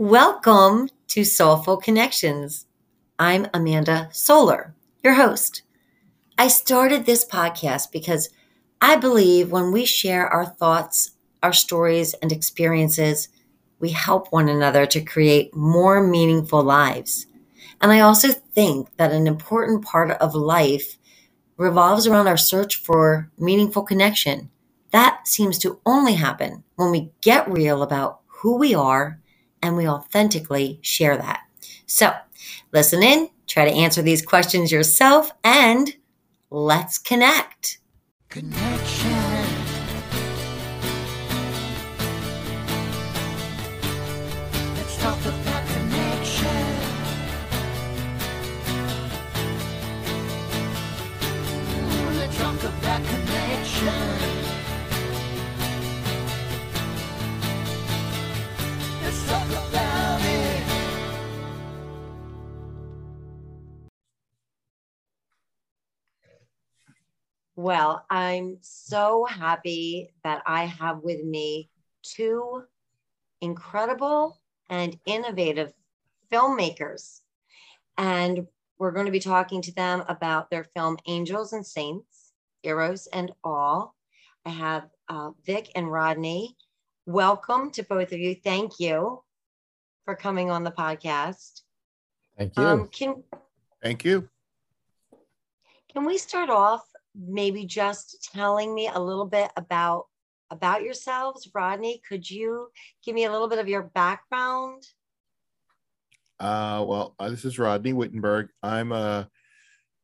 Welcome to Soulful Connections. I'm Amanda Solar, your host. I started this podcast because I believe when we share our thoughts, our stories, and experiences, we help one another to create more meaningful lives. And I also think that an important part of life revolves around our search for meaningful connection. That seems to only happen when we get real about who we are and we authentically share that. So listen in, try to answer these questions yourself, and let's connect. Connection. Well, I'm so happy that I have with me two incredible and innovative filmmakers. And we're going to be talking to them about their film Angels and Saints, Eros and All. I have uh, Vic and Rodney. Welcome to both of you. Thank you for coming on the podcast. Thank you. Um, can, Thank you. Can we start off maybe just telling me a little bit about about yourselves. Rodney could you give me a little bit of your background? Uh, well uh, this is rodney Whittenberg. I'm a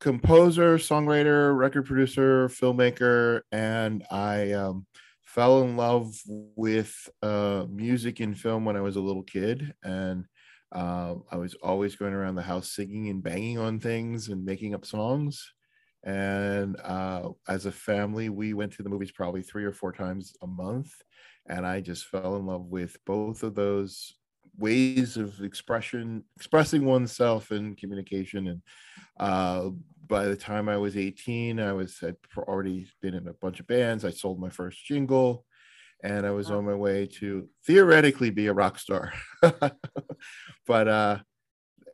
composer songwriter record producer filmmaker and i um, fell in love with uh, music and film when i was a little kid. And uh, i was always going around the house singing and banging on things and making up songs and uh, as a family, we went to the movies probably three or four times a month. And I just fell in love with both of those ways of expression, expressing oneself and communication. And uh, by the time I was 18, I was had already been in a bunch of bands. I sold my first jingle and I was wow. on my way to theoretically be a rock star. but uh,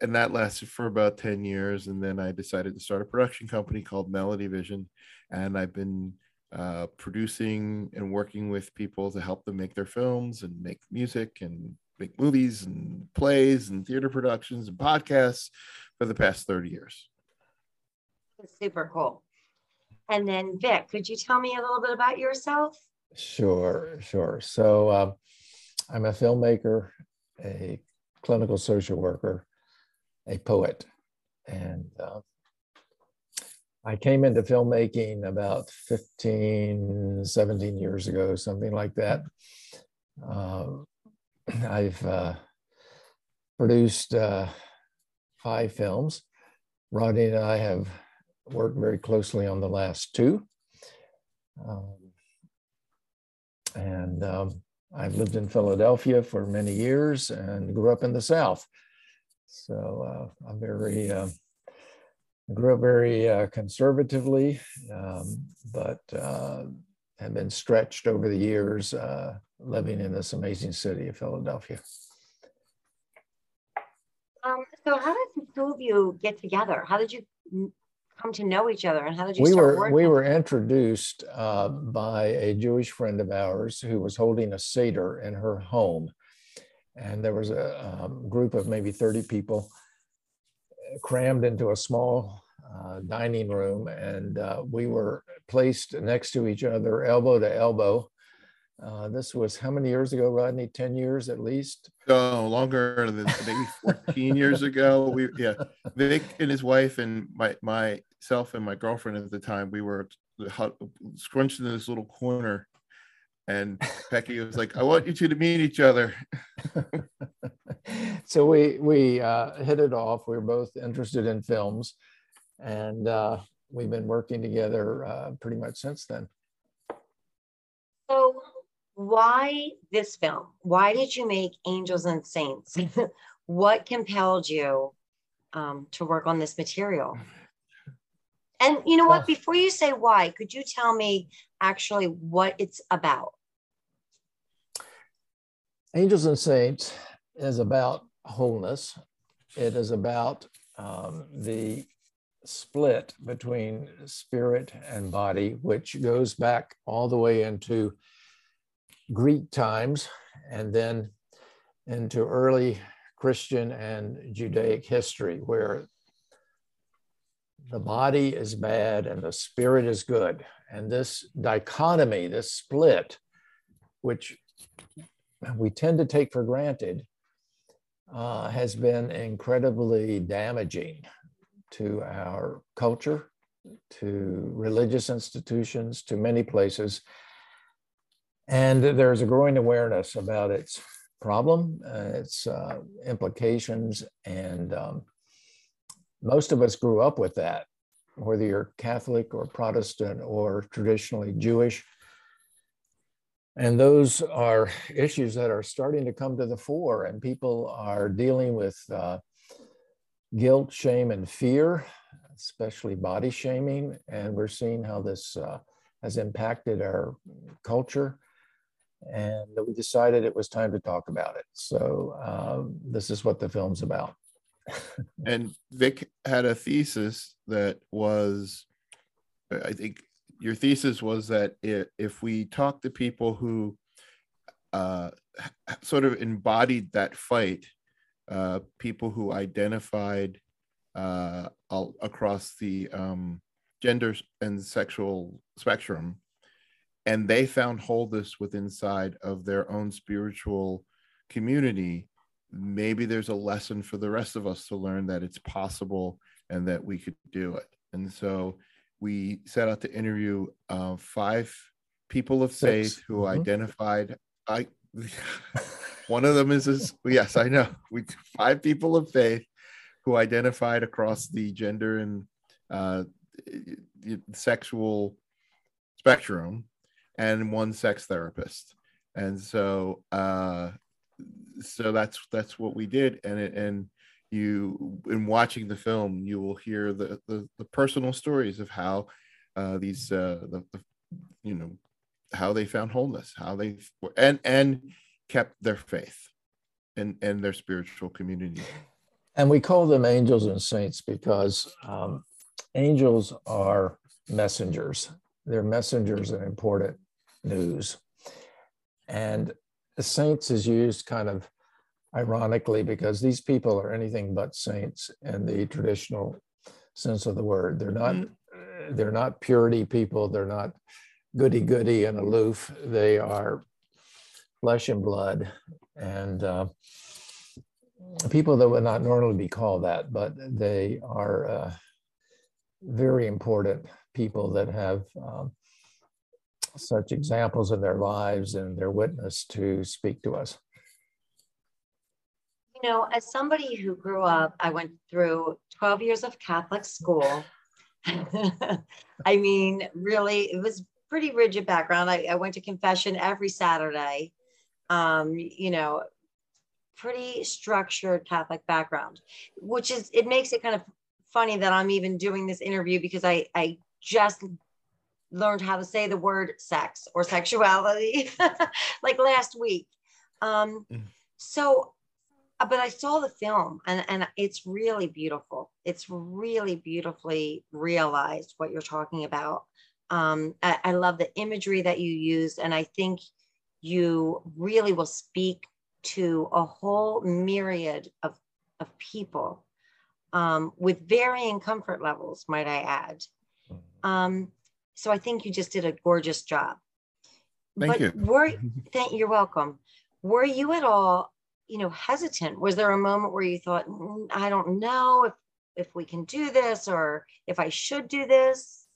and that lasted for about 10 years and then i decided to start a production company called melody vision and i've been uh, producing and working with people to help them make their films and make music and make movies and plays and theater productions and podcasts for the past 30 years. Super cool. And then vic could you tell me a little bit about yourself? Sure sure. So uh, i'm a filmmaker a clinical social worker a poet. And uh, I came into filmmaking about 15, 17 years ago, something like that. Uh, I've uh, produced uh, five films. Rodney and I have worked very closely on the last two. Um, and um, I've lived in Philadelphia for many years and grew up in the South. So uh, I'm very, uh, grew up very uh, conservatively, um, but uh, have been stretched over the years uh, living in this amazing city of Philadelphia. Um, so how did the two of you get together? How did you come to know each other and how did you we were working? we were introduced uh, by a jewish friend of ours who was holding a seder in her home and there was a um, group of maybe 30 people uh, crammed into a small uh, dining room and uh, we were placed next to each other elbow to elbow. Uh, this was how many years ago rodney? 10 years at least? Oh longer than maybe 14 years ago. We yeah vic and his wife and my myself and my girlfriend at the time we were scrunched in this little corner and Becky was like, "I want you two to meet each other." so we we uh, hit it off. We were both interested in films, and uh, we've been working together uh, pretty much since then. So, why this film? Why did you make Angels and Saints? what compelled you um, to work on this material? And you know what? Before you say why, could you tell me actually what it's about? Angels and Saints is about wholeness. It is about um, the split between spirit and body, which goes back all the way into Greek times and then into early Christian and Judaic history, where the body is bad and the spirit is good. And this dichotomy, this split, which we tend to take for granted, uh, has been incredibly damaging to our culture, to religious institutions, to many places. And there's a growing awareness about its problem, uh, its uh, implications, and um, most of us grew up with that, whether you're Catholic or Protestant or traditionally Jewish. And those are issues that are starting to come to the fore, and people are dealing with uh, guilt, shame, and fear, especially body shaming. And we're seeing how this uh, has impacted our culture. And we decided it was time to talk about it. So, um, this is what the film's about. And Vic had a thesis that was, I think your thesis was that it, if we talk to people who uh, sort of embodied that fight, uh, people who identified uh, all, across the um, gender and sexual spectrum, and they found wholeness within inside of their own spiritual community. Maybe there's a lesson for the rest of us to learn that it's possible and that we could do it. And so we set out to interview uh, five people of faith Six. who mm-hmm. identified. I one of them is this, yes, I know. We five people of faith who identified across the gender and uh, sexual spectrum, and one sex therapist. And so, uh, so that's that's what we did, and it, and you in watching the film, you will hear the the, the personal stories of how uh, these uh, the, the you know how they found wholeness, how they and and kept their faith and and their spiritual community. And we call them angels and saints because um, angels are messengers. They're messengers of important news. And the saints is used kind of ironically because these people are anything but saints in the traditional sense of the word. They're not mm-hmm. they're not purity people. They're not goody goody and aloof. They are flesh and blood and uh, people that would not normally be called that, but they are uh, very important people that have um, such examples in their lives and their witness to speak to us. You know, as somebody who grew up, I went through 12 years of Catholic school. I mean, really, it was pretty rigid background. I, I went to confession every Saturday. Um, you know, pretty structured Catholic background, which is it makes it kind of funny that I'm even doing this interview because I I just learned how to say the word sex or sexuality like last week. Um, mm. so, uh, but I saw the film and, and it's really beautiful. It's really beautifully realized what you're talking about. Um, I, I love the imagery that you used, and I think you really will speak to a whole myriad of, of people um, with varying comfort levels, might I add. Mm-hmm. Um, so I think you just did a gorgeous job. Thank but you. Were, thank, you're welcome. Were you at all, you know, hesitant? Was there a moment where you thought, mm, I don't know if, if we can do this or if I should do this?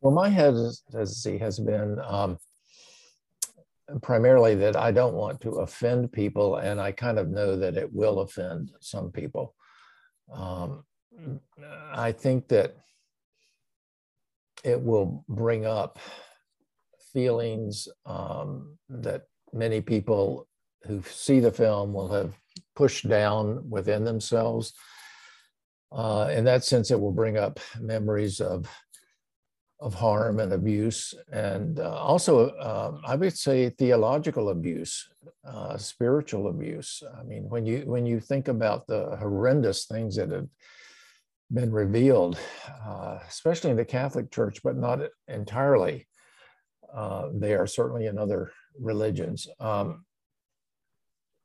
Well, my hesitancy has been um, primarily that I don't want to offend people, and I kind of know that it will offend some people. Um, I think that it will bring up feelings um, that many people who see the film will have pushed down within themselves. Uh, in that sense, it will bring up memories of of harm and abuse, and uh, also um, I would say theological abuse, uh, spiritual abuse. I mean, when you when you think about the horrendous things that have been revealed, uh, especially in the Catholic Church, but not entirely. Uh, they are certainly in other religions. Um,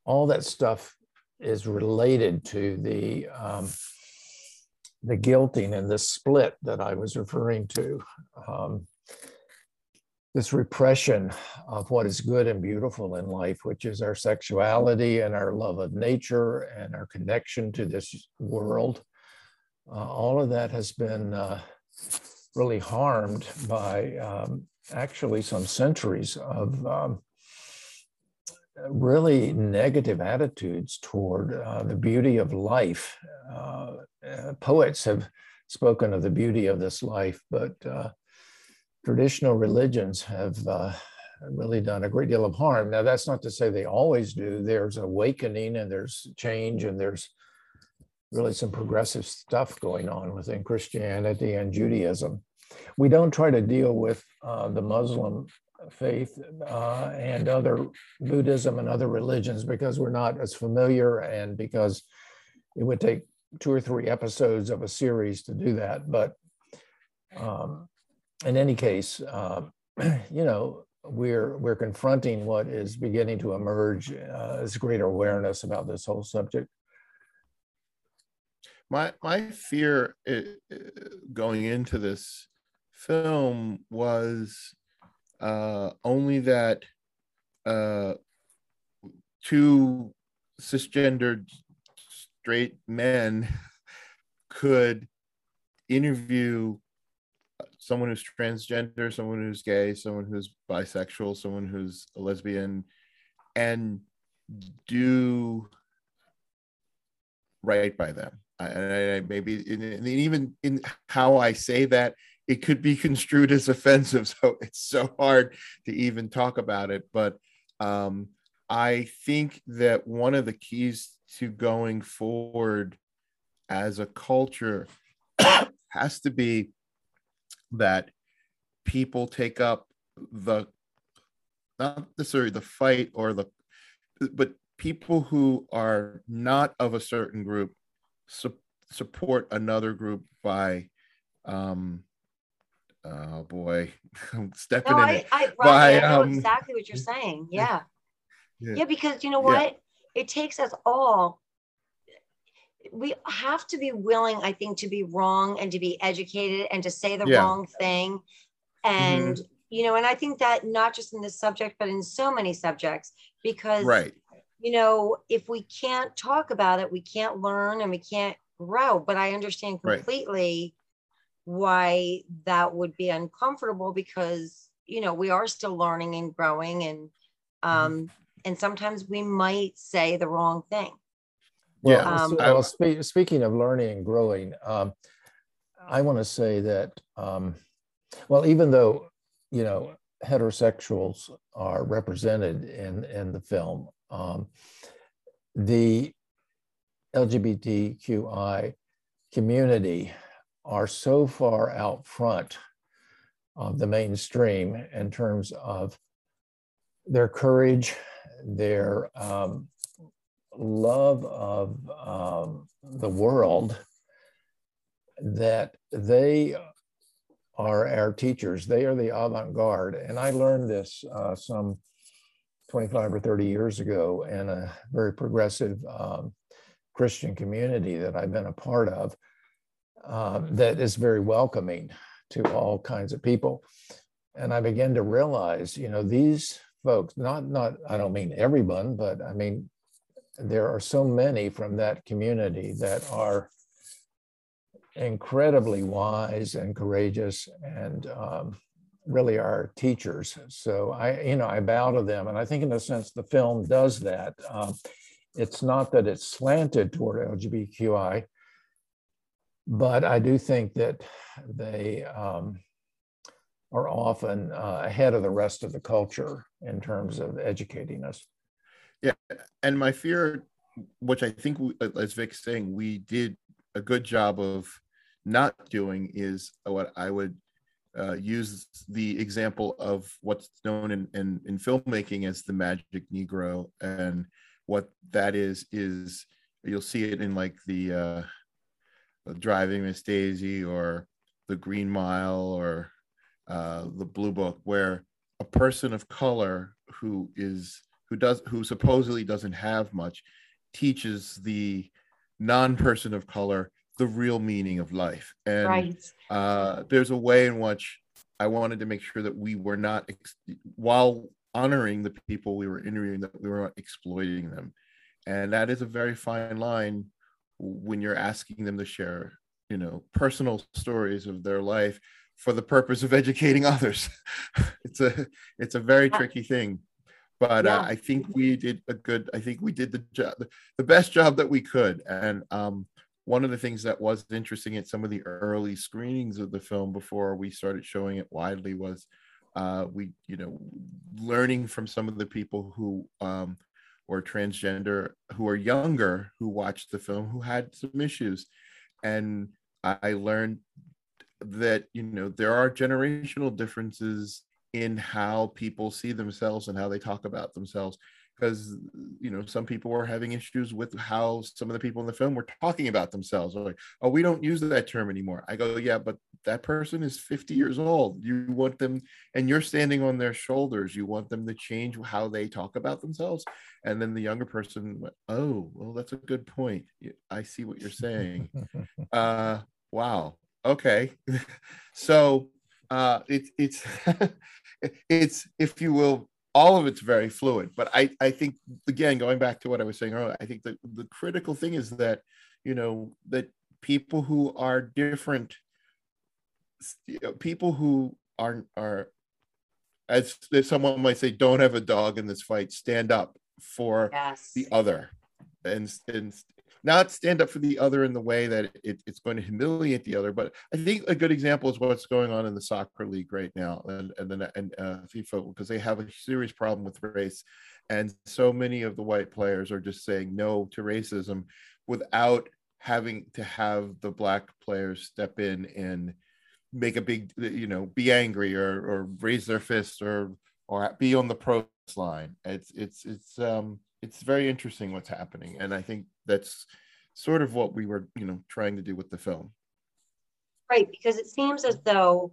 all that stuff is related to the um, the guilting and the split that I was referring to. Um, this repression of what is good and beautiful in life, which is our sexuality and our love of nature and our connection to this world. Uh, all of that has been uh, really harmed by um, actually some centuries of um, really negative attitudes toward uh, the beauty of life. Uh, uh, poets have spoken of the beauty of this life, but uh, traditional religions have really done a great deal of harm. Now, that's not to say they always do. There's awakening and there's change and there's really some progressive stuff going on within Christianity and Judaism. We don't try to deal with uh, the Muslim faith uh, and other Buddhism and other religions because we're not as familiar and because it would take two or three episodes of a series to do that. But um, in any case, uh, you know, we're we're confronting what is beginning to emerge uh, as greater awareness about this whole subject. My my fear uh, going into this film was uh, only that uh, two cisgendered straight men could interview someone who's transgender, someone who's gay, someone who's bisexual, someone who's a lesbian, and do right by them. And I, maybe in, even in how I say that, it could be construed as offensive. So it's so hard to even talk about it. But um, I think that one of the keys to going forward as a culture has to be that people take up the not necessarily the fight or the but people who are not of a certain group su- support another group by um oh boy i'm stepping no, in I, it I, by, I know um, exactly what you're saying yeah. yeah. yeah because you know Yeah. what it takes us all we have to be willing i think to be wrong and to be educated and to say the Yeah. wrong thing and you know and i think that not just in this subject but in so many subjects because right you know if we can't talk about it we can't learn and we can't grow. But i understand Right. completely why that would be uncomfortable because you know we are still learning and growing and um and sometimes we might say the wrong thing. Well, Yeah, Um, so- well spe- speaking of learning and growing, um, I want to say that, um, well, even though, you know, heterosexuals are represented in, in the film, um, the LGBTQI community are so far out front of the mainstream in terms of their courage, their um, love of um, the world that they are our teachers. They are the avant garde. And I learned this uh, some 25 or 30 years ago in a very progressive um, Christian community that I've been a part of um, that is very welcoming to all kinds of people. And I began to realize, you know, these folks, not, not, I don't mean everyone, but I mean, there are so many from that community that are incredibly wise and courageous and um, really are teachers. So I, you know, I bow to them. And I think in a sense, the film does that. Um, it's not that it's slanted toward LGBTQI, but I do think that they um, are often uh, ahead of the rest of the culture in terms of educating us. Yeah, and my fear, which I think, we- as Vic's saying, we did a good job of not doing, is what I would uh, use the example of what's known in, in, in filmmaking as the magic Negro, and what that is is you'll see it in like the uh, Driving Miss Daisy or the Green Mile or uh, the Blue Book, where a person of color who is who does who supposedly doesn't have much teaches the non-person of color the real meaning of life. And right. uh, there's a way in which i wanted to make sure that we were not while honoring the people we were interviewing that we were not exploiting them. And that is a very fine line when you're asking them to share you know personal stories of their life for the purpose of educating others. It's a it's a very tricky thing. But uh, yeah. uh, i think we did a good i think we did the job the best job that we could. And um, one of the things that was interesting at some of the early screenings of the film before we started showing it widely was uh, we you know learning from some of the people who um, were transgender who are younger who watched the film who had some issues. And i learned that you know there are generational differences in how people see themselves and how they talk about themselves because you know some people were having issues with how some of the people in the film were talking about themselves like oh we don't use that term anymore. I go yeah but that person is 50 years old. You want them and you're standing on their shoulders. You want them to change how they talk about themselves. And then the younger person went oh well that's a good point. I see what you're saying. Uh wow. Okay. So uh it, it's it's if you will all of it's very fluid but i i think again going back to what i was saying earlier i think the, the critical thing is that you know that people who are different you know, people who are are as, someone might say don't have a dog in this fight stand up for yes. the other and and not stand up for the other in the way that it, it's going to humiliate the other. But I think a good example is what's going on in the soccer league right now, and and then and uh, FIFA because they have a serious problem with race, and so many of the white players are just saying no to racism without having to have the black players step in and make a big you know be angry or or raise their fists or or be on the pro line it's it's it's um it's very interesting what's happening and i think that's sort of what we were you know trying to do with the film right because it seems as though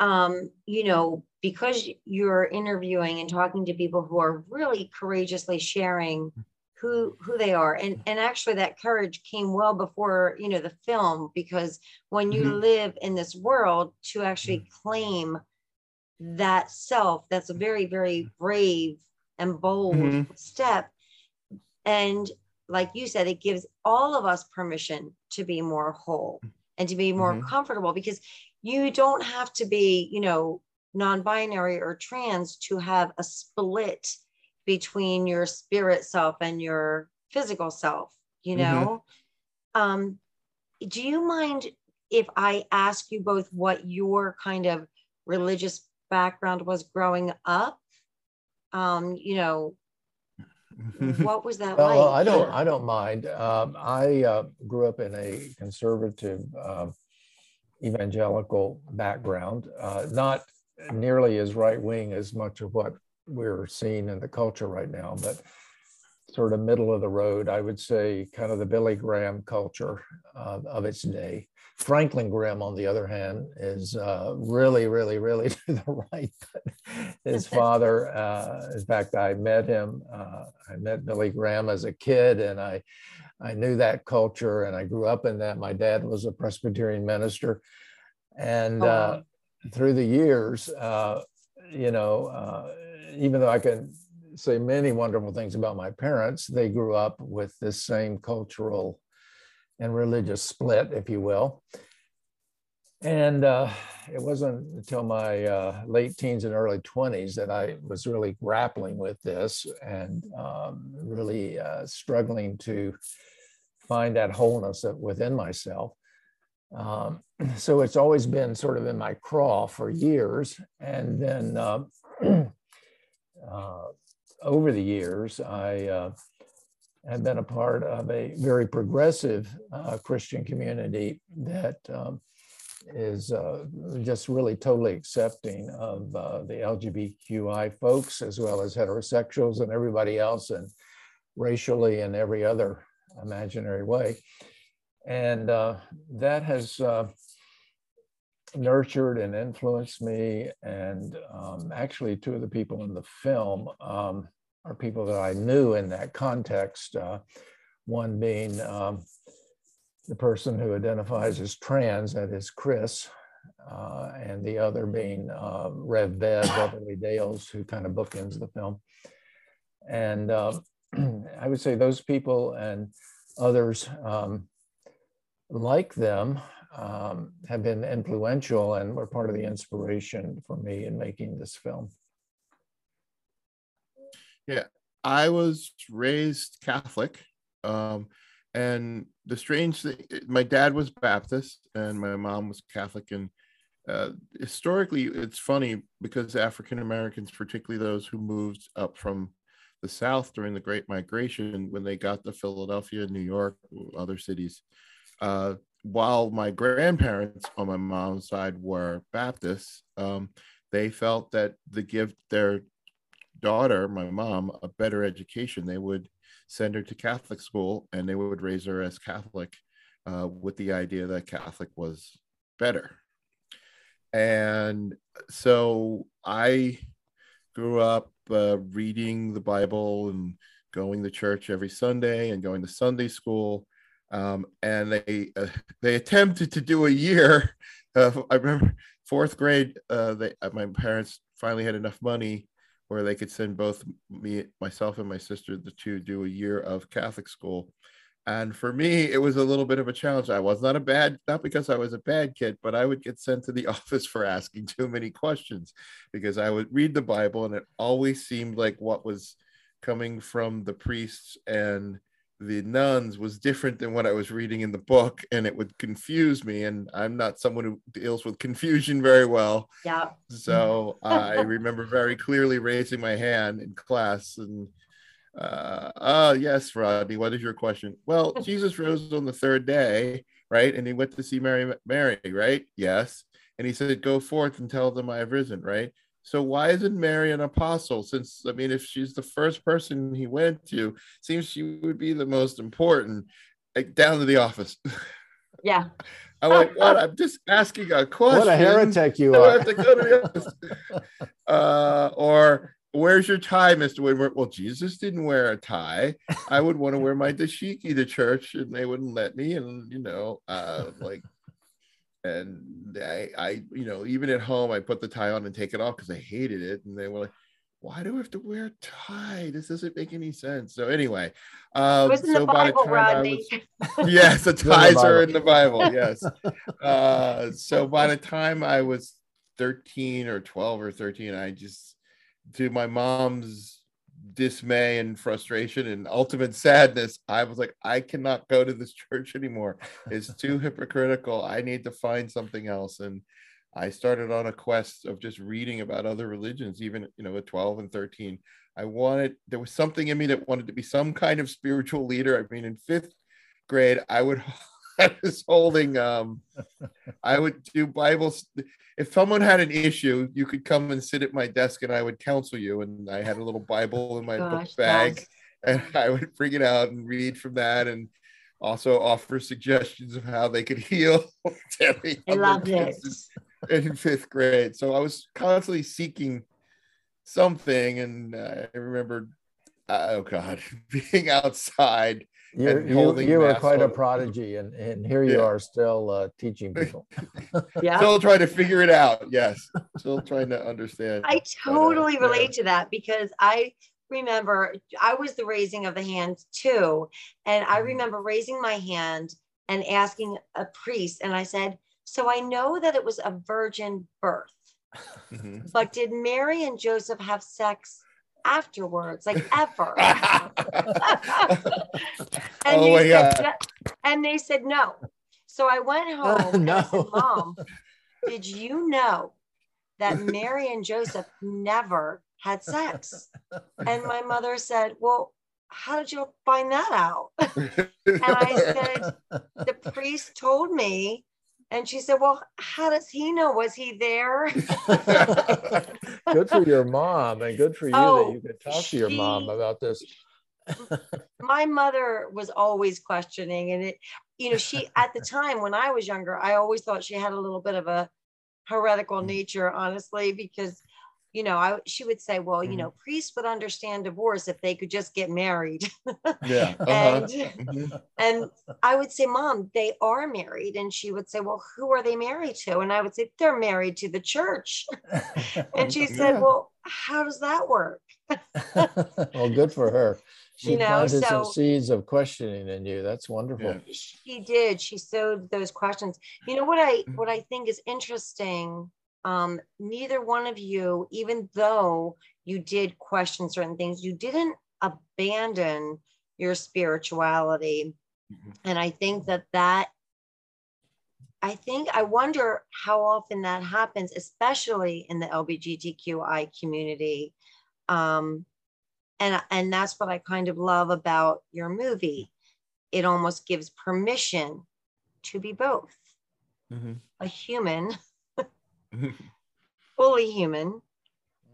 um you know because you're interviewing and talking to people who are really courageously sharing who who they are and and actually that courage came well before you know the film because when you mm-hmm. live in this world to actually mm-hmm. claim that self that's a very very brave and bold mm-hmm. step and like you said, it gives all of us permission to be more whole and to be more mm-hmm. comfortable because you don't have to be, you know, non binary or trans to have a split between your spirit self and your physical self, you mm-hmm. know? Mm-hmm. Um, do you mind if I ask you both what your kind of religious background was growing up? Um, you know, what was that well, like? Well, I don't, I don't mind. Um, I uh, grew up in a conservative uh, evangelical background, uh, not nearly as right wing as much of what we're seeing in the culture right now, but sort of middle of the road. I would say kind of the Billy Graham culture uh, of its day. Franklin Graham, on the other hand, is uh, really, really, really to the right. His father, uh, in fact, I met him. Uh, I met Billy Graham as a kid, and I, I knew that culture, and I grew up in that. My dad was a Presbyterian minister, and oh. through the years, uh, you know, uh, even though I can say many wonderful things about my parents, they grew up with this same cultural and religious split, if you will. And uh, it wasn't until my uh, late teens and early 20s that I was really grappling with this and um, really uh, struggling to find that wholeness within myself. Um, so it's always been sort of in my craw for years. And then uh, uh, over the years, I uh, have been a part of a very progressive uh, Christian community that um, is uh, just really totally accepting of uh, the LGBTQI folks as well as heterosexuals and everybody else, and racially and every other imaginary way. And uh, that has uh, nurtured and influenced me. And um, actually, two of the people in the film um, are people that I knew in that context. Uh, one being um, the person who identifies as trans, that is Chris, uh, and the other being uh, Rev Bev, Beverly Dales, who kind of bookends the film. And uh, I would say those people and others um, like them um, have been influential and were part of the inspiration for me in making this film. Yeah, I was raised Catholic. Um, and the strange thing, my dad was Baptist and my mom was Catholic. And uh, historically, it's funny because African Americans, particularly those who moved up from the South during the Great Migration, when they got to Philadelphia, New York, other cities, uh, while my grandparents on my mom's side were Baptists, um, they felt that the gift their daughter, my mom, a better education, they would send her to Catholic school and they would raise her as Catholic uh, with the idea that Catholic was better. And so I grew up uh, reading the Bible and going to church every Sunday and going to Sunday school um, and they uh, they attempted to do a year. Uh, I remember fourth grade. Uh, they uh, my parents finally had enough money where they could send both me, myself, and my sister to do a year of Catholic school. And for me, it was a little bit of a challenge. I was not a bad, not because I was a bad kid, but I would get sent to the office for asking too many questions because I would read the Bible and it always seemed like what was coming from the priests and the nuns was different than what I was reading in the book, and it would confuse me. And I'm not someone who deals with confusion very well. Yeah. So I remember very clearly raising my hand in class and, uh, oh, yes, Rodney, what is your question? Well, Jesus rose on the third day, right? And he went to see Mary, Mary, right? Yes. And he said, Go forth and tell them I have risen, right? So why isn't Mary an apostle? Since I mean, if she's the first person he went to, seems she would be the most important. Like down to the office. Yeah. I'm like, what? I'm just asking a question. What a heretic you I are. have to go to the office. uh, or where's your tie, Mr. Whitmer? Well, Jesus didn't wear a tie. I would want to wear my dashiki to church, and they wouldn't let me. And you know, uh, like and I, I, you know, even at home, I put the tie on and take it off because I hated it. And they were like, "Why do we have to wear a tie? This doesn't make any sense." So anyway, um, it was in so the by Bible, the time I was, yes, the the ties Bible. are in the Bible. Yes. Uh, so by the time I was thirteen or twelve or thirteen, I just, to my mom's dismay and frustration and ultimate sadness, I was like, I cannot go to this church anymore. It's too hypocritical. I need to find something else. And I started on a quest of just reading about other religions, even you know, at 12 and 13. I wanted there was something in me that wanted to be some kind of spiritual leader. I mean, in fifth grade, I would I was holding um I would do Bibles. If someone had an issue, you could come and sit at my desk and I would counsel you. And I had a little Bible in my book bag yes. and I would bring it out and read from that and also offer suggestions of how they could heal. I loved it. in in fifth grade. So I was constantly seeking something. And uh, I remember, uh, oh God, being outside. You, and you, you were mass quite a prodigy, and, and here you Yeah. are still uh, teaching people. Yeah. Still trying to figure it out. Yes. Still trying to understand. I But, uh, totally yeah. relate to that because I remember I was the raising of the hand too. And I Mhm. remember raising my hand and asking a priest, and I said, So I know that it was a virgin birth, Mhm. but did Mary and Joseph have sex afterwards, like ever? And oh they said. "No." and they said no. So I went oh, home and I said, No. Mom, did you know that Mary and Joseph never had sex? And my mother said, Well, how did you find that out? And I said, The priest told me, And she said, Well, how does he know? Was he there? good for your mom and good for you oh, that you could talk she, to your mom about this. my mother was always questioning, and it, you know, she at the time when I was younger, I always thought she had a little bit of a heretical mm. nature, honestly, because you know, I she would say, well, mm-hmm. you know, priests would understand divorce if they could just get married. yeah. Uh-huh. and mm-hmm. and I would say, Mom, they are married. And she would say, Well, who are they married to? And I would say, They're married to the church. and she said. Well, how does that work? well, good for her. She you know, planted so, some seeds of questioning in you. That's wonderful. Yeah. She did. She sowed those questions. You know what I mm-hmm. what I think is interesting um, neither one of you, even though you did question certain things, you didn't abandon your spirituality. Mm-hmm. And I think that that, I think, I wonder how often that happens, especially in the LGBTQI community. Um, and, and that's what I kind of love about your movie. It almost gives permission to be both mm-hmm. a human fully human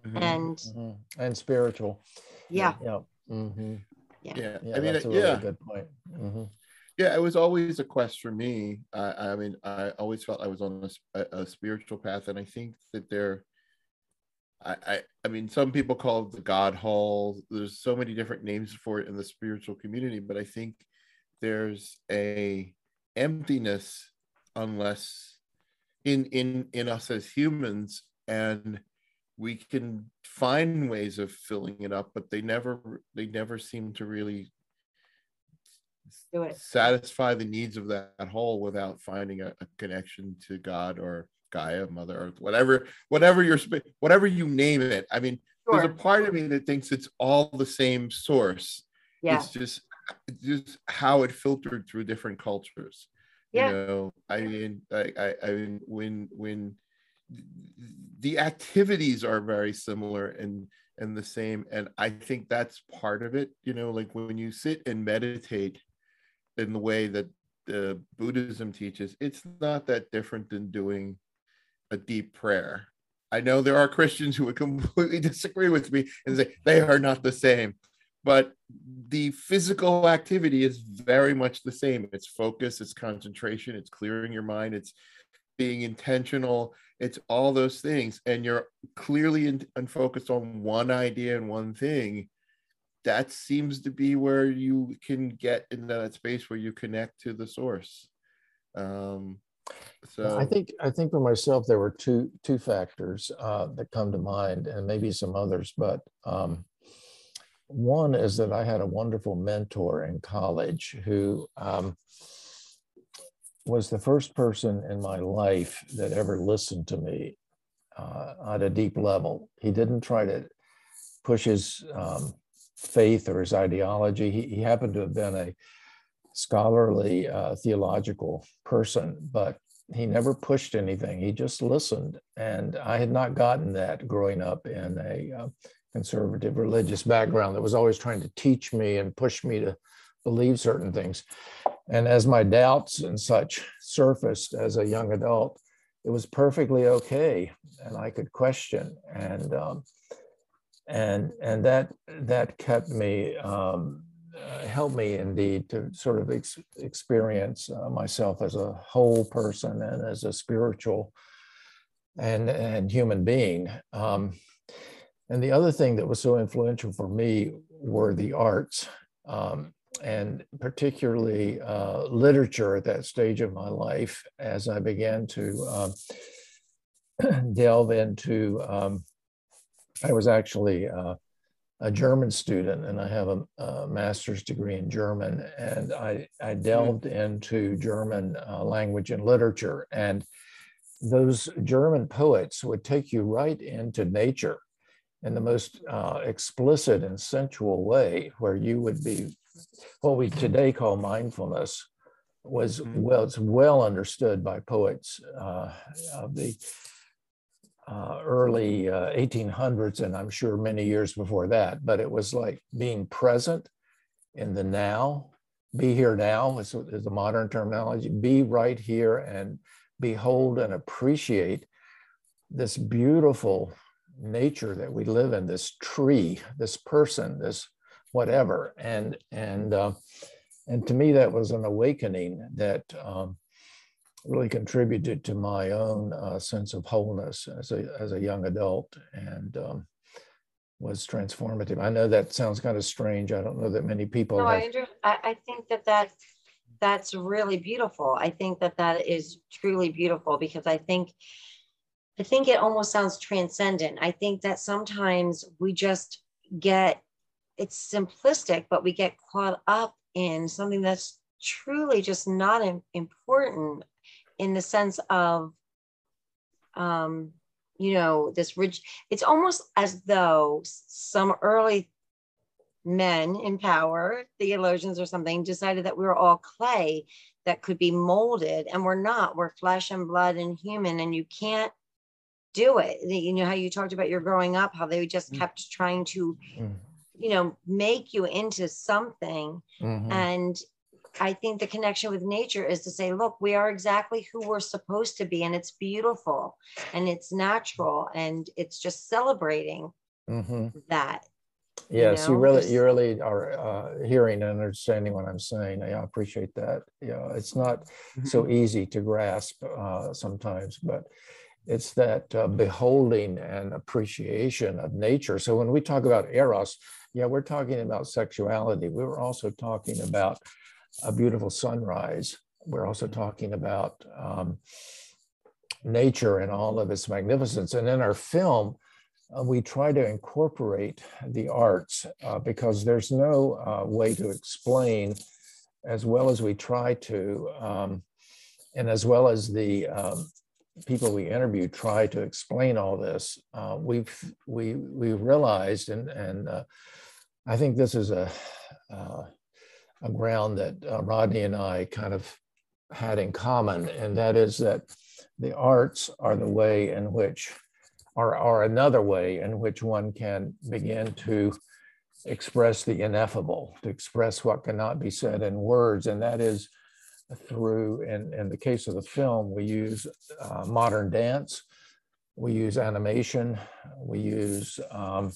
mm-hmm. and mm-hmm. and spiritual. Yeah. Yeah. Mm-hmm. Yeah. yeah. yeah. I mean, that's a really yeah. good point. Mm-hmm. Yeah, it was always a quest for me. I, I mean, I always felt I was on a, a, spiritual path, and I think that there, I, I, I mean, some people call it the God Hall. There's so many different names for it in the spiritual community, but I think there's a emptiness unless in in in us as humans and we can find ways of filling it up but they never they never seem to really satisfy the needs of that, that hole without finding a, a, connection to god or gaia mother earth whatever whatever your whatever you name it i mean sure. there's a part of me that thinks it's all the same source yeah. it's just just how it filtered through different cultures yeah. you know i mean I, I i mean when when the activities are very similar and and the same and i think that's part of it you know like when you sit and meditate in the way that the buddhism teaches it's not that different than doing a deep prayer i know there are christians who would completely disagree with me and say they are not the same but the physical activity is very much the same. It's focus it's concentration it's clearing your mind it's being intentional it's all those things. And you're clearly in, and focused on one idea and one thing. That seems to be where you can get in that space where you connect to the source. Um so i think i think for myself there were two two factors uh, that come to mind and maybe some others but um one is that I had a wonderful mentor in college who um, was the first person in my life that ever listened to me uh, at a deep level. He didn't try to push his um, faith or his ideology. He, he, happened to have been a scholarly uh, theological person, but he never pushed anything. He just listened. And I had not gotten that growing up in a uh, conservative religious background that was always trying to teach me and push me to believe certain things. And as my doubts and such surfaced as a young adult, it was perfectly okay, and I could question, and um, and and that that kept me um, uh, helped me indeed to sort of ex- experience uh, myself as a whole person and as a spiritual and and human being. Um, and the other thing that was so influential for me were the arts, um, and particularly uh, literature at that stage of my life as I began to um, delve into. Um, I was actually uh, a German student and I have a, a, master's degree in German, and I, I delved into German uh, language and literature. And those German poets would take you right into nature in the most uh, explicit and sensual way, where you would be what we today call mindfulness, was mm-hmm. well, it's well understood by poets uh, of the uh, early 1800s, uh, and I'm sure many years before that. But it was like being present in the now, be here now is, is the modern terminology, be right here and behold and appreciate this beautiful nature that we live in this tree this person this whatever and and uh, and to me that was an awakening that um, really contributed to my own uh, sense of wholeness as a as a young adult and um, was transformative. I know that sounds kind of strange. I don't know that many people. No, have... I, I, I think that that that's really beautiful. I think that that is truly beautiful because I think I think it almost sounds transcendent. I think that sometimes we just get it's simplistic, but we get caught up in something that's truly just not important in the sense of um you know this rich it's almost as though some early men in power theologians or something decided that we were all clay that could be molded and we're not we're flesh and blood and human and you can't do it you know how you talked about your growing up how they just mm. kept trying to mm. you know make you into something mm-hmm. and I think the connection with nature is to say, look, we are exactly who we're supposed to be, and it's beautiful and it's natural, and it's just celebrating mm-hmm. that. Yes, you, know? you really, you really are uh, hearing and understanding what I'm saying. I appreciate that. Yeah, it's not mm-hmm. so easy to grasp uh, sometimes, but it's that uh, beholding and appreciation of nature. So when we talk about eros, yeah, we're talking about sexuality. We were also talking about a beautiful sunrise. We're also talking about um, nature and all of its magnificence. And in our film, uh, we try to incorporate the arts uh, because there's no uh, way to explain as well as we try to, um, and as well as the um, people we interview try to explain all this. Uh, we've we we realized, and and uh, I think this is a uh, a ground that uh, Rodney and I kind of had in common, and that is that the arts are the way in which, are, are another way in which one can begin to express the ineffable, to express what cannot be said in words, and that is through, in, in the case of the film, we use uh, modern dance, we use animation, we use um,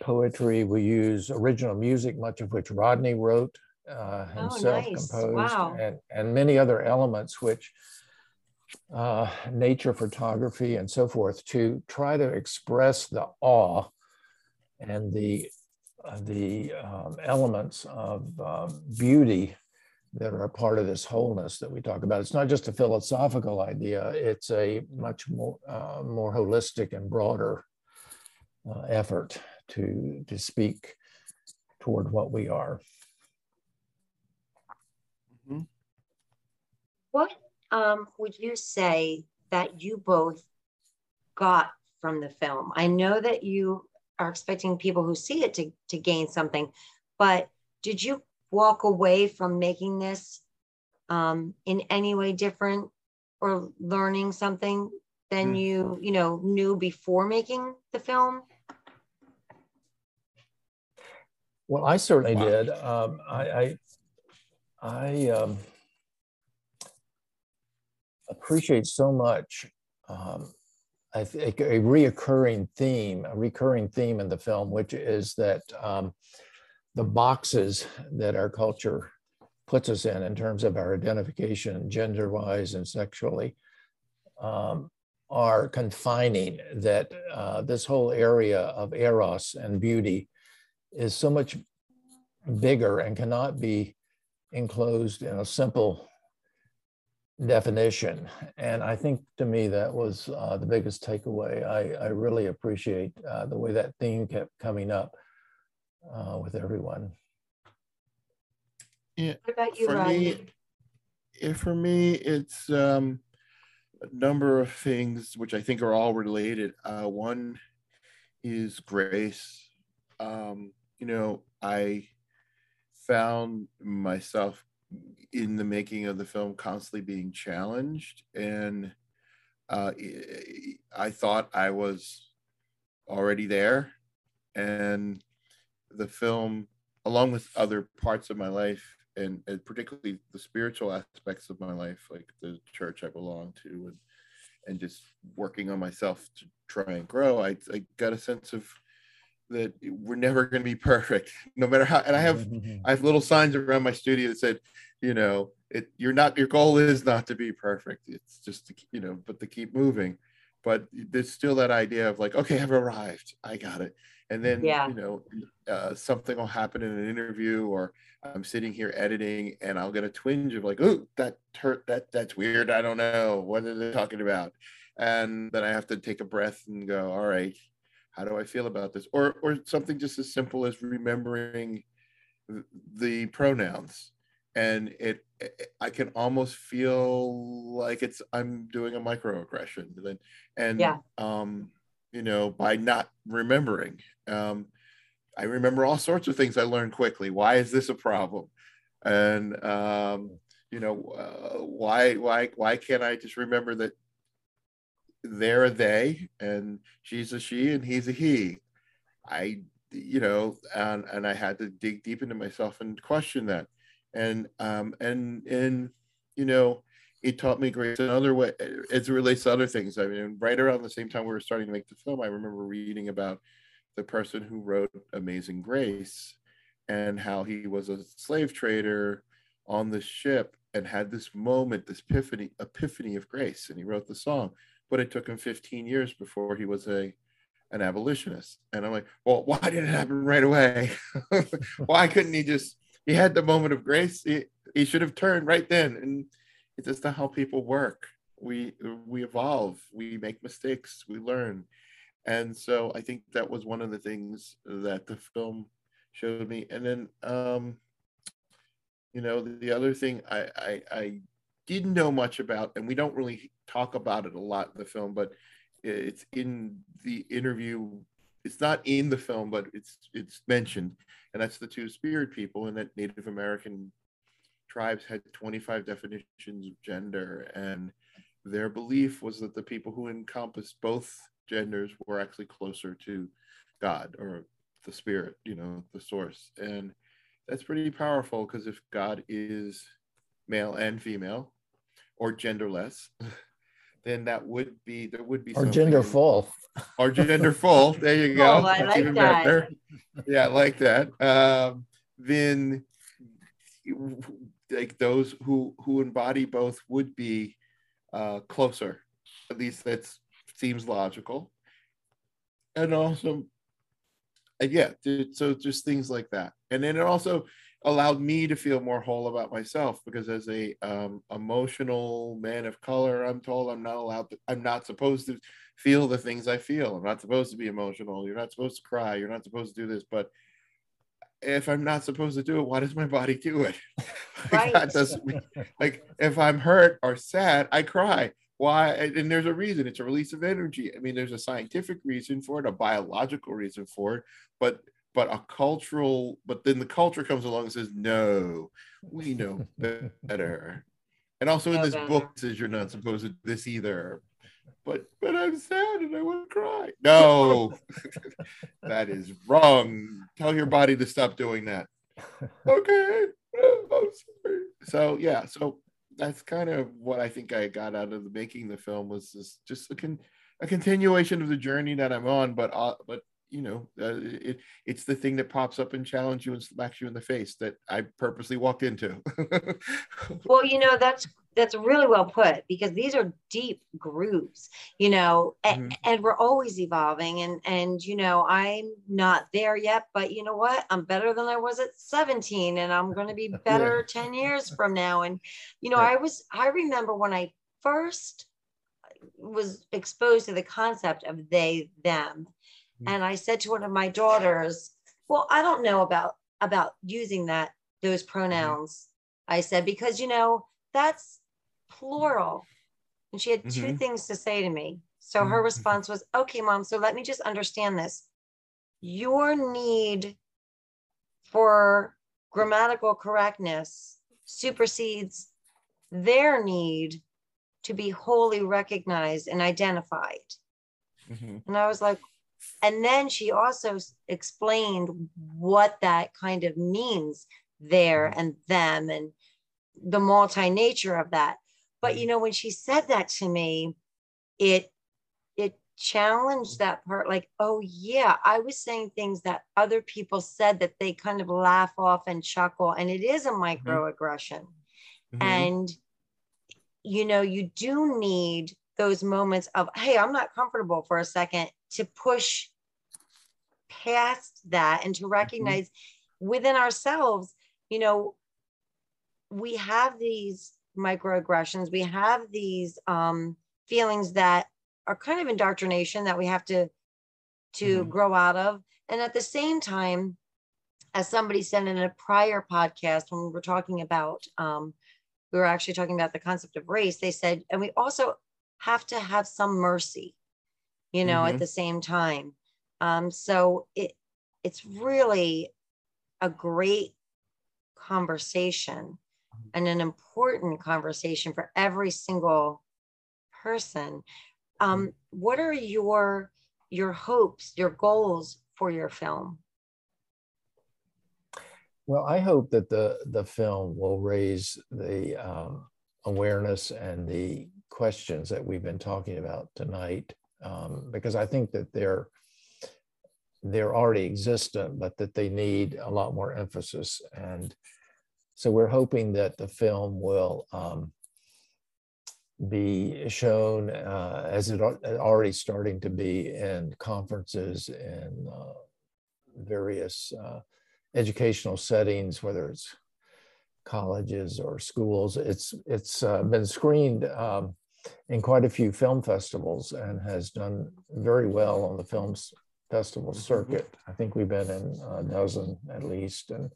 poetry, we use original music, much of which Rodney wrote uh, oh, himself nice. composed, wow. and, and many other elements which uh, nature photography and so forth to try to express the awe and the uh, the um, elements of um, beauty that are a part of this wholeness that we talk about. It's not just a philosophical idea; it's a much more uh, more holistic and broader uh, effort to to speak toward what we are. What um, would you say that you both got from the film? I know that you are expecting people who see it to, to gain something, but did you walk away from making this um, in any way different or learning something than mm. you, you know, knew before making the film? Well, I certainly wow. did. Um, I, I, I um, appreciate so much um, I think a reoccurring theme, a recurring theme in the film, which is that um, the boxes that our culture puts us in, in terms of our identification, gender wise and sexually, um, are confining. That uh, this whole area of eros and beauty is so much bigger and cannot be enclosed in a simple definition. And I think to me that was uh, the biggest takeaway. I, I really appreciate uh, the way that theme kept coming up uh, with everyone. Yeah, what about you, for me, yeah, for me, it's um, a number of things which I think are all related. Uh, one is grace. Um, you know, I found myself in the making of the film constantly being challenged and uh, i thought i was already there and the film along with other parts of my life and, and particularly the spiritual aspects of my life, like the church I belong to, and and just working on myself to try and grow, I, I got a sense of that we're never going to be perfect, no matter how. And I have I have little signs around my studio that said, you know, it you're not your goal is not to be perfect. It's just to you know, but to keep moving. But there's still that idea of like, okay, I've arrived, I got it, and then yeah. you know, uh, something will happen in an interview, or I'm sitting here editing, and I'll get a twinge of like, oh, that hurt, that that's weird. I don't know what are they talking about, and then I have to take a breath and go, all right, how do I feel about this? Or or something just as simple as remembering the pronouns. And it, I can almost feel like it's I'm doing a microaggression. And and yeah. um, you know, by not remembering. Um, I remember all sorts of things I learned quickly. Why is this a problem? And um, you know, uh, why why why can't I just remember that they're a they and she's a she and he's a he i you know and and i had to dig deep into myself and question that and um and and you know it taught me great another way as it relates to other things i mean right around the same time we were starting to make the film i remember reading about the person who wrote amazing grace and how he was a slave trader on the ship and had this moment this epiphany epiphany of grace and he wrote the song but it took him 15 years before he was a an abolitionist. And I'm like, well, why did it happen right away? why couldn't he just he had the moment of grace? He, he should have turned right then. And it's just how people work. We we evolve, we make mistakes, we learn. And so I think that was one of the things that the film showed me. And then um, you know, the, the other thing I, I I didn't know much about, and we don't really talk about it a lot in the film, but it's in the interview. It's not in the film, but it's it's mentioned, and that's the two spirit people, and that Native American tribes had 25 definitions of gender, and their belief was that the people who encompassed both genders were actually closer to God or the spirit, you know, the source, and that's pretty powerful because if God is male and female or genderless, then that would be there would be or gender full or gender full. There you go. Oh, I like even that. better. Yeah, I like that. Um, then like those who who embody both would be uh, closer. At least that seems logical. And also, and yeah, so just things like that. And then it also allowed me to feel more whole about myself because as a um, emotional man of color i'm told i'm not allowed to i'm not supposed to feel the things i feel i'm not supposed to be emotional you're not supposed to cry you're not supposed to do this but if i'm not supposed to do it why does my body do it right. that doesn't mean, like if i'm hurt or sad i cry. Why? And there's a reason. It's a release of energy. I mean there's a scientific reason for it a biological reason for it but but a cultural but then the culture comes along and says no we know better. And also in this book says you're not supposed to do this either. But but i'm sad and i want to cry. No. That is wrong. Tell your body to stop doing that. Okay so yeah so that's kind of what i think i got out of the making the film was this, just a, con- a continuation of the journey that i'm on but uh, but you know, uh, it, it's the thing that pops up and challenges you and smacks you in the face that I purposely walked into. well, you know, that's that's really well put because these are deep grooves, you know, and, mm-hmm. and we're always evolving. And and you know, I'm not there yet, but you know what? I'm better than I was at 17, and I'm going to be better yeah. 10 years from now. And you know, I was I remember when I first was exposed to the concept of they them Mm. and I said to one of my daughters, "Well, I don't know about about using that those mm-hmm. pronouns." I said because you know that's plural, and she had mm-hmm. two things to say to me. So her mm-hmm. response was, "Okay, mom. So let me just understand this. Your need for grammatical correctness supersedes their need to be wholly recognized and identified." Mm-hmm. And I was like, and then she also explained what that kind of means there mm-hmm. and them and the multi nature of that. But you know, when she said that to me, it it challenged that part like, oh yeah, I was saying things that other people said that they kind of laugh off and chuckle, and it is a mm-hmm. microaggression. Mm-hmm. And you know, you do need those moments of, hey, I'm not comfortable for a second to push past that and to mm-hmm. recognize mm-hmm. within ourselves, you know, we have these microaggressions, we have these um, feelings that are kind of indoctrination that we have to to mm-hmm. grow out of. And at the same time, as somebody said in a prior podcast when we were talking about um, we were actually talking about the concept of race, they said, and we also have to have some mercy, you know, mm-hmm. at the same time. Um, so it it's really a great conversation and an important conversation for every single person. Um, mm-hmm. what are your your hopes, your goals for your film? Well, I hope that the the film will raise the um, awareness and the questions that we've been talking about tonight, um, because I think that they're they're already existent, but that they need a lot more emphasis. And so we're hoping that the film will um, be shown uh, as it already starting to be in conferences and uh, various uh, educational settings, whether it's colleges or schools. It's it's uh, been screened um, in quite a few film festivals and has done very well on the films festival mm-hmm. circuit. I think we've been in a dozen at least and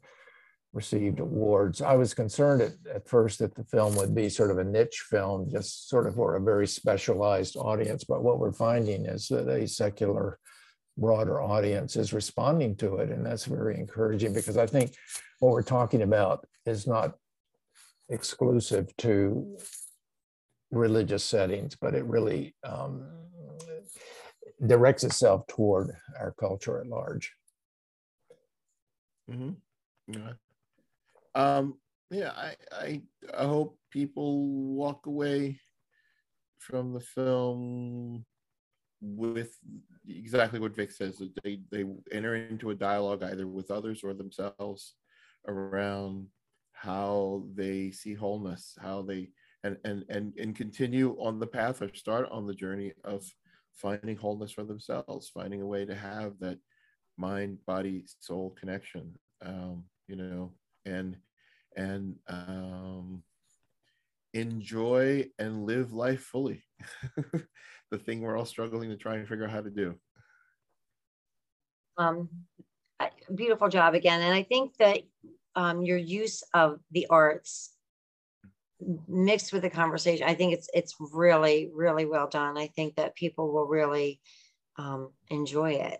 received awards. I was concerned at, at first that the film would be sort of a niche film, just sort of for a very specialized audience. But what we're finding is that a secular broader audience is responding to it. And that's very encouraging because I think what we're talking about is not exclusive to religious settings, but it really um, directs itself toward our culture at large. Mm-hmm. Yeah. Um, yeah, I, I, I hope people walk away from the film with exactly what Vic says that they they enter into a dialogue either with others or themselves around how they see wholeness, how they and and and and continue on the path or start on the journey of finding wholeness for themselves, finding a way to have that mind, body, soul connection. Um, you know, and and um, enjoy and live life fully. the thing we're all struggling to try and figure out how to do. Um, beautiful job again. And I think that um, your use of the arts mixed with the conversation, I think it's it's really, really well done. I think that people will really um, enjoy it.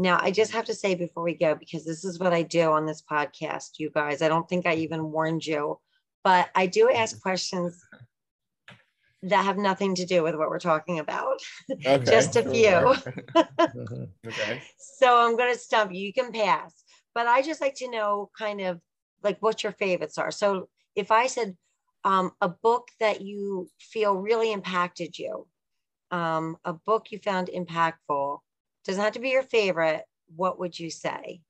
Now, I just have to say before we go, because this is what I do on this podcast, you guys. I don't think I even warned you, but I do ask questions that have nothing to do with what we're talking about. Okay. Just a few. okay. So I'm going to stump you. You can pass. But I just like to know kind of like what your favorites are. So if I said um, a book that you feel really impacted you, um, a book you found impactful, doesn't have to be your favorite. What would you say?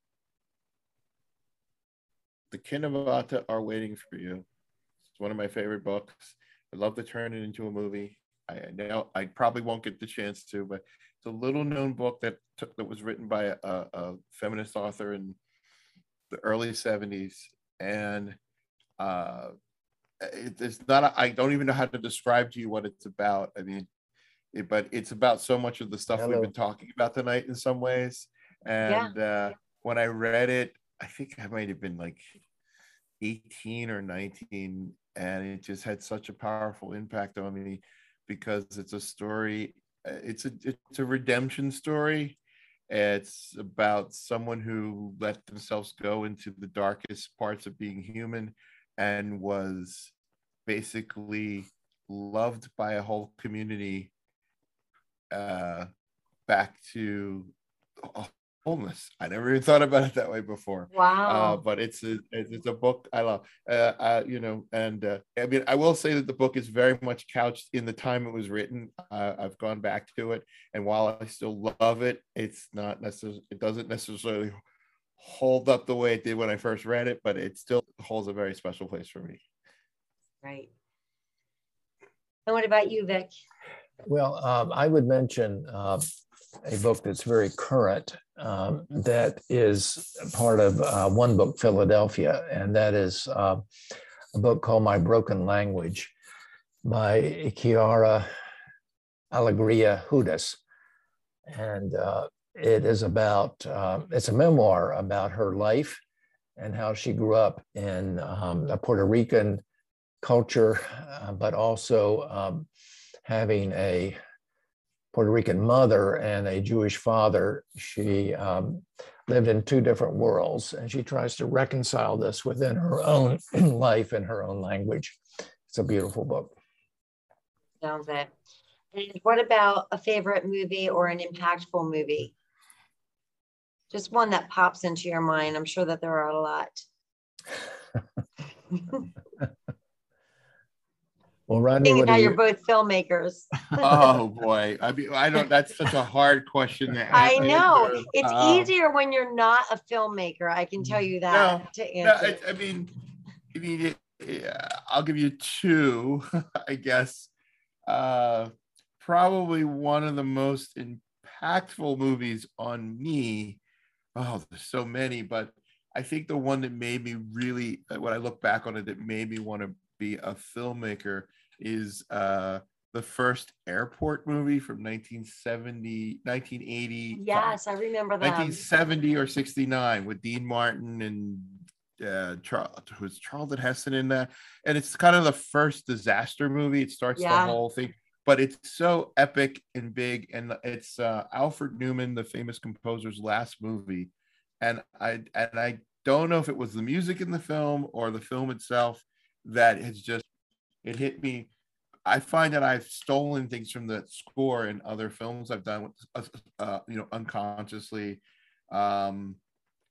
The Kin of Ata are waiting for you. It's one of my favorite books I'd love to turn it into a movie. I know I probably won't get the chance to, but it's a little known book that took, that was written by a, a feminist author in the early 70s. And uh, it, it's not, I don't even know how to describe to you what it's about. I mean, it, but it's about so much of the stuff Hello. we've been talking about tonight in some ways. And yeah. uh, when I read it, I think I might have been like 18 or 19 and it just had such a powerful impact on me because it's a story uh, it's a it's a redemption story it's about someone who let themselves go into the darkest parts of being human and was basically loved by a whole community uh, back to wholeness. I never even thought about it that way before. Wow. Uh, but it's a it's a book I love. Uh, uh, you know, and uh, I mean, I will say that the book is very much couched in the time it was written. Uh, I've gone back to it, and while I still love it, it's not necessarily. It doesn't necessarily hold up the way it did when I first read it, but it still holds a very special place for me. Right. And what about you, Vic? Well, um, I would mention uh, a book that's very current um, that is part of uh, One Book Philadelphia, and that is uh, a book called My Broken Language by Quiara Alegria Hudes. And uh, it is about, uh, it's a memoir about her life and how she grew up in um, a Puerto Rican culture, uh, but also um, having a Puerto Rican mother and a Jewish father. She um, lived in two different worlds, and she tries to reconcile this within her own life and her own language. It's a beautiful book. Sounds it. And what about a favorite movie or an impactful movie? Just one that pops into your mind. I'm sure that there are a lot. Well, Rodney, Being what how you're you, both filmmakers. oh boy, I mean, I don't. That's such a hard question. To I know answer. it's Uh, easier when you're not a filmmaker. I can tell you that to No, answer. I, I mean, I mean, it- yeah, I'll give you two, I guess. Uh, probably one of the most impactful movies on me. Oh, there's so many, but I think the one that made me really, uh, when I look back on it, that made me want to be a filmmaker is uh, the first airport movie from 1970, 1980. yes, I remember that. 1970 or 69 with Dean Martin and uh, Charles, who's Charlton Heston in that. And it's kind of the first disaster movie. It starts Yeah. the whole thing, but it's so epic and big. And it's uh, Alfred Newman, the famous composer's last movie. And I and I don't know if it was the music in the film or the film itself that has just it hit me. I find that I've stolen things from the score in other films I've done, with, uh, uh, you know, unconsciously, um,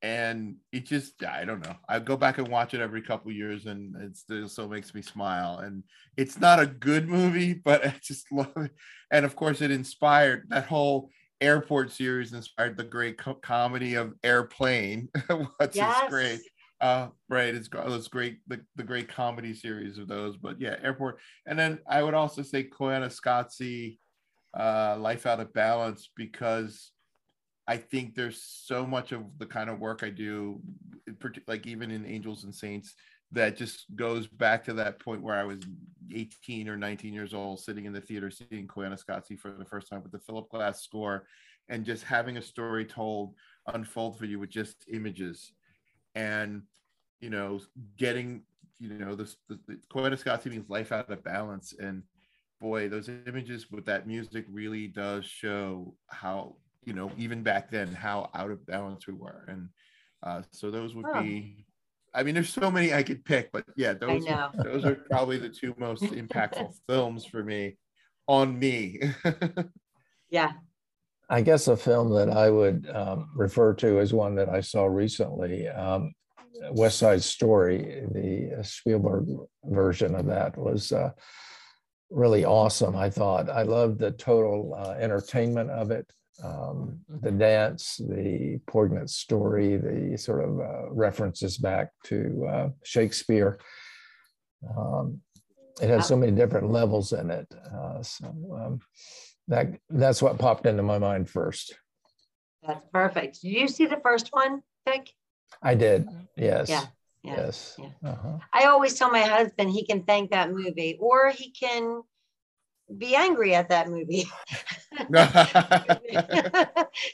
and it just I don't know. I go back and watch it every couple years, and it still so makes me smile. And it's not a good movie, but I just love it. And of course, it inspired that whole airport series. Inspired the great co- comedy of Airplane. What's Yes. great uh right it's those great the, the great comedy series of those but yeah airport and then i would also say Koyaanisqatsi, uh life out of balance because i think there's so much of the kind of work i do like even in angels and saints that just goes back to that point where i was 18 or 19 years old sitting in the theater seeing Koyaanisqatsi for the first time with the philip glass score and just having a story told unfold for you with just images. And you know getting you know this the, the Koyaanisqatsi means life out of balance and boy those images with that music really does show how you know even back then how out of balance we were and uh, so those would Huh. be I mean there's so many I could pick but yeah those know. those are probably the two most impactful films for me on me yeah. I guess a film that I would um, refer to as one that I saw recently, um, West Side Story, the Spielberg version of that was uh, really awesome. I thought I loved the total uh, entertainment of it, um, the dance, the poignant story, the sort of uh, references back to uh, Shakespeare. Um, it has so many different levels in it. Uh, so um, that that's what popped into my mind first. That's perfect. Did you see the first one, Vic? I did. Yes. Yeah, yeah, Yes. yeah. Uh-huh. I always tell my husband he can thank that movie or he can be angry at that movie.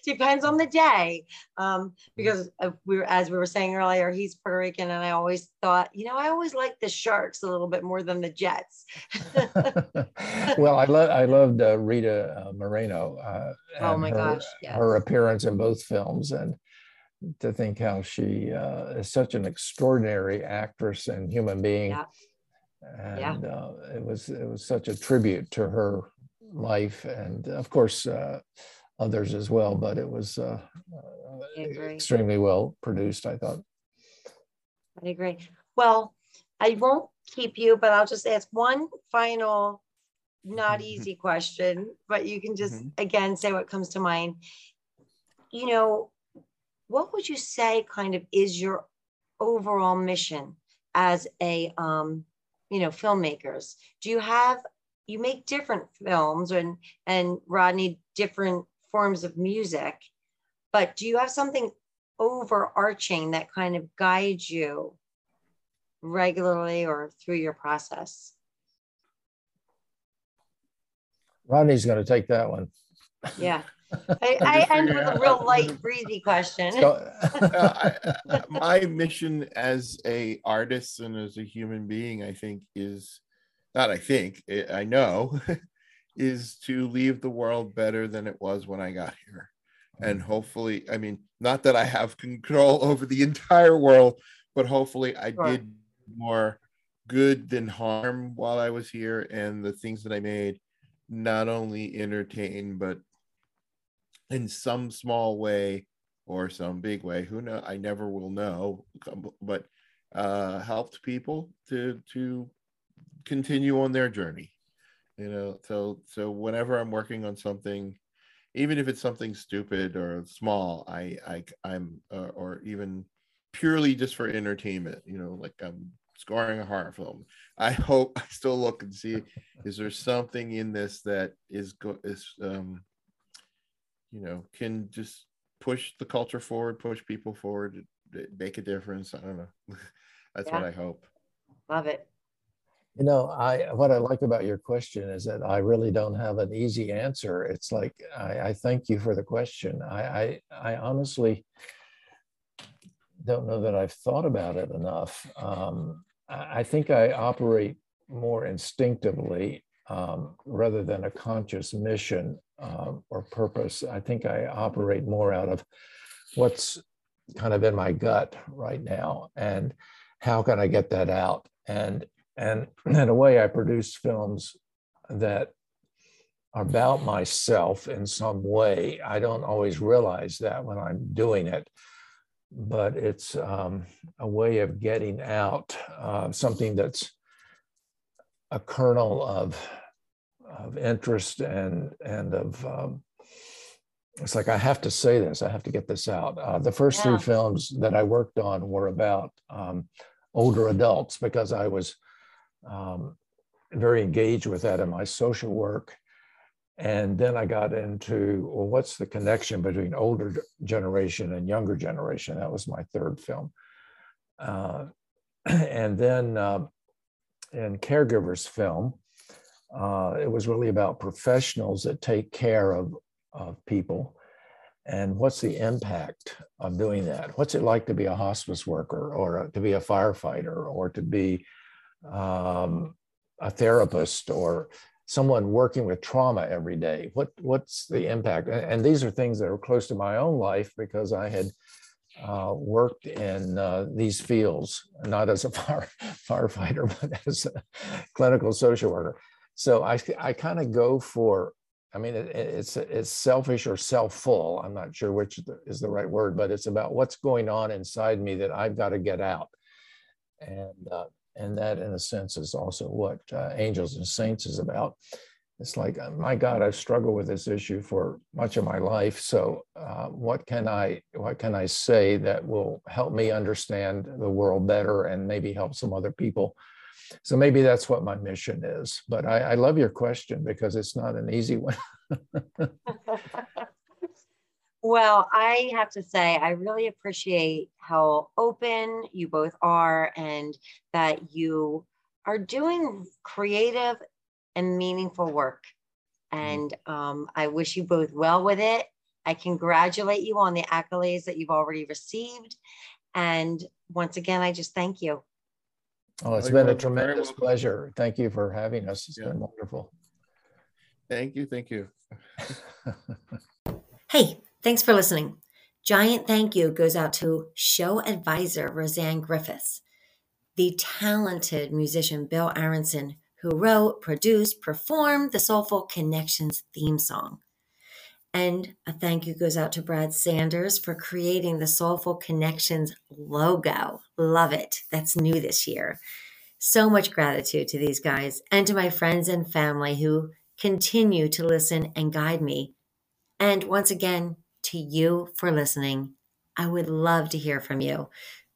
Depends on the day. Um, because uh, we were, as we were saying earlier, he's Puerto Rican, and I always thought, you know, I always like the Sharks a little bit more than the Jets. well, I love I loved uh, Rita uh, Moreno. Uh, Oh my her, gosh, yes. her appearance in both films, and to think how she uh, is such an extraordinary actress and human being. Yeah. Yeah. And uh, it was it was such a tribute to her life, and of course, uh, others as well, but it was uh, extremely well produced, I thought. I agree. Well, I won't keep you, but I'll just ask one final, not easy question, but you can just mm-hmm. again say what comes to mind. You know, what would you say kind of is your overall mission as a um, you know filmmakers? Do you have you make different films and and Rodney different forms of music, but do you have something overarching that kind of guides you regularly or through your process? Rodney's going to take that one. Yeah. I, I end with a real light, breezy question. So, uh, I, my mission as a artist and as a human being, I think, is not. I think I know is to leave the world better than it was when I got here, and hopefully, I mean, not that I have control over the entire world, but hopefully, I sure. did more good than harm while I was here, and the things that I made not only entertain but in some small way or some big way who know i never will know but uh helped people to to continue on their journey you know? So so whenever i'm working on something even if it's something stupid or small i i i'm uh, or even purely just for entertainment you know like i'm scoring a horror film i hope i still look and see is there something in this that is go is um you know can just push the culture forward push people forward make a difference. I don't know. That's yeah. what i hope. Love it. You know i what i like about your question is that i really don't have an easy answer. It's like i, I thank you for the question. I, I i honestly don't know that i've thought about it enough. Um, I, I think i operate more instinctively um, rather than a conscious mission uh, or purpose. I think I operate more out of what's kind of in my gut right now and how can I get that out? And and in a way, I produce films that are about myself in some way. I don't always realize that when I'm doing it, but it's um, a way of getting out uh, something that's a kernel of of interest and and of um, it's like I have to say this. I have to get this out. Uh, the first yeah. three films that I worked on were about um, older adults because I was um, very engaged with that in my social work. And then I got into well, what's the connection between older generation and younger generation? That was my third film. Uh, and then uh, in Caregivers film, uh, it was really about professionals that take care of, of people. And what's the impact of doing that? What's it like to be a hospice worker or to be a firefighter or to be um, a therapist or someone working with trauma every day? What what's the impact? And, and these are things that are close to my own life because i had uh, worked in uh, these fields not as a fire, firefighter but as a clinical social worker so I, I kind of go for, I mean, it, it's it's selfish or self-full. I'm not sure which is the right word, but it's about what's going on inside me that I've got to get out, and uh, and that, in a sense, is also what uh, Angels and Saints is about. It's like, uh, my God, I've struggled with this issue for much of my life. So, uh, what can I what can I say that will help me understand the world better and maybe help some other people so maybe that's what my mission is. But I, I love your question because it's not an easy one. well, I have to say, I really appreciate how open you both are and that you are doing creative and meaningful work. Mm-hmm. And um, I wish you both well with it. I congratulate you on the accolades that you've already received. And once again, I just thank you. Oh, it's been a tremendous pleasure. Thank you for having us. It's yeah. been wonderful. Thank you. Thank you. hey, thanks for listening. Giant thank you goes out to show advisor Roseanne Griffiths, the talented musician Bill Aronson, who wrote, produced, performed the Soulful Connections theme song. And a thank you goes out to Brad Sanders for creating the Soulful Connections logo. Love it. That's new this year. So much gratitude to these guys and to my friends and family who continue to listen and guide me. And once again, to you for listening. I would love to hear from you.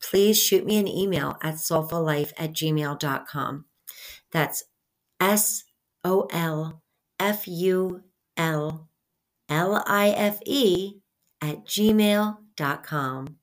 Please shoot me an email at soulfullife at gmail.com. That's S O L F U L L I F E at gmail.com.